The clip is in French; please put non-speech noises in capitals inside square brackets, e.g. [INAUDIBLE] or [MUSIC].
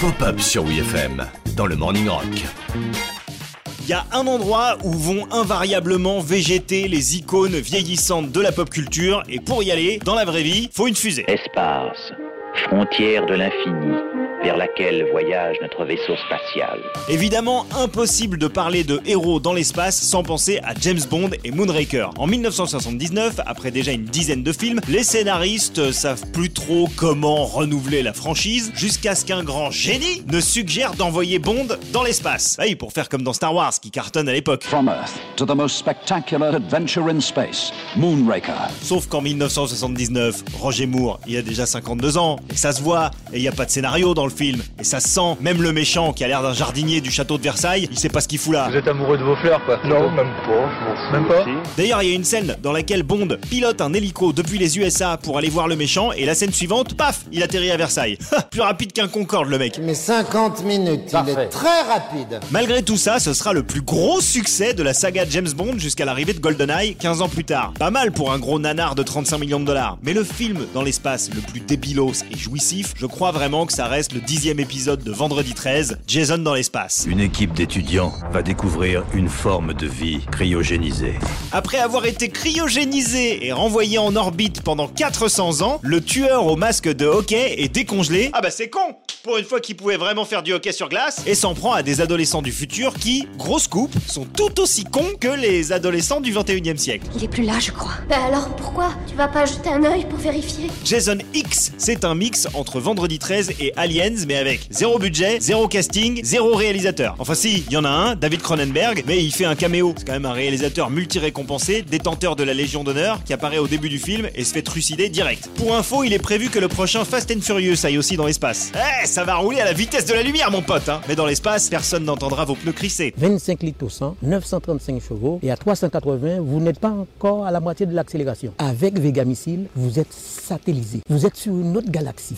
Pop-up sur WFM dans le Morning Rock. Il y a un endroit où vont invariablement végéter les icônes vieillissantes de la pop culture, et pour y aller, dans la vraie vie, faut une fusée. Espace, frontière de l'infini, vers laquelle voyage notre vaisseau spatial. Évidemment, impossible de parler de héros dans l'espace sans penser à James Bond et Moonraker. En 1979, après déjà une dizaine de films, les scénaristes savent plus trop comment renouveler la franchise jusqu'à ce qu'un grand génie ne suggère d'envoyer Bond dans l'espace. Oui, pour faire comme dans Star Wars qui cartonne à l'époque. From Earth to the most spectacular adventure in space, Moonraker. Sauf qu'en 1979, Roger Moore, il a déjà 52 ans, et ça se voit, et il n'y a pas de scénario dans le film, et ça se sent, même le méchant qui a l'air d'un jardinier du château de Versailles, il sait pas ce qu'il fout là. Vous êtes amoureux de vos fleurs, quoi Non, même pas. Même pas D'ailleurs, il y a une scène dans laquelle Bond pilote un hélico depuis les USA pour aller voir le méchant, et la scène suivante, paf, il atterrit à Versailles. [LAUGHS] Plus rapide qu'un Concorde, le mec. Mais 50 minutes, il est très rapide. Malgré tout ça, ce sera le plus gros succès de la saga James Bond jusqu'à l'arrivée de GoldenEye 15 ans plus tard. Pas mal pour un gros nanar de 35 millions de dollars. Mais le film dans l'espace le plus débilos et jouissif, je crois vraiment que ça reste le dixième épisode de Vendredi 13, Jason dans l'espace. Une équipe d'étudiants va découvrir une forme de vie cryogénisée. Après avoir été cryogénisé et renvoyé en orbite pendant 400 ans, le tueur au masque de hockey est décongelé. Ah bah c'est con Pour une fois qu'il pouvait vraiment faire du hockey sur glace, et s'en prend à des adolescents du futur qui, grosse coupe, sont tout aussi cons que les adolescents du 21e siècle. Il est plus là, je crois. Bah alors pourquoi Tu vas pas jeter un œil pour vérifier? Jason X, c'est un mix entre Vendredi 13 et Aliens, mais avec zéro budget, zéro casting, zéro réalisateur. Enfin si, il y en a un, David Cronenberg, mais il fait un caméo. C'est quand même un réalisateur multi-récompensé, détenteur de la Légion d'honneur, qui apparaît au début du film et se fait trucider direct. Pour info, il est prévu que le prochain Fast and Furious aille aussi dans l'espace. Eh, ça va rouler à la vitesse de la lumière, mon pote, hein Mais dans l'espace, personne n'entendra vos pneus crisser. 25 litres au 100, 935 chevaux et à 380, vous n'êtes pas encore à la moitié de l'accélération. Avec Vega Missile, vous êtes satellisé. Vous êtes sur une autre galaxie.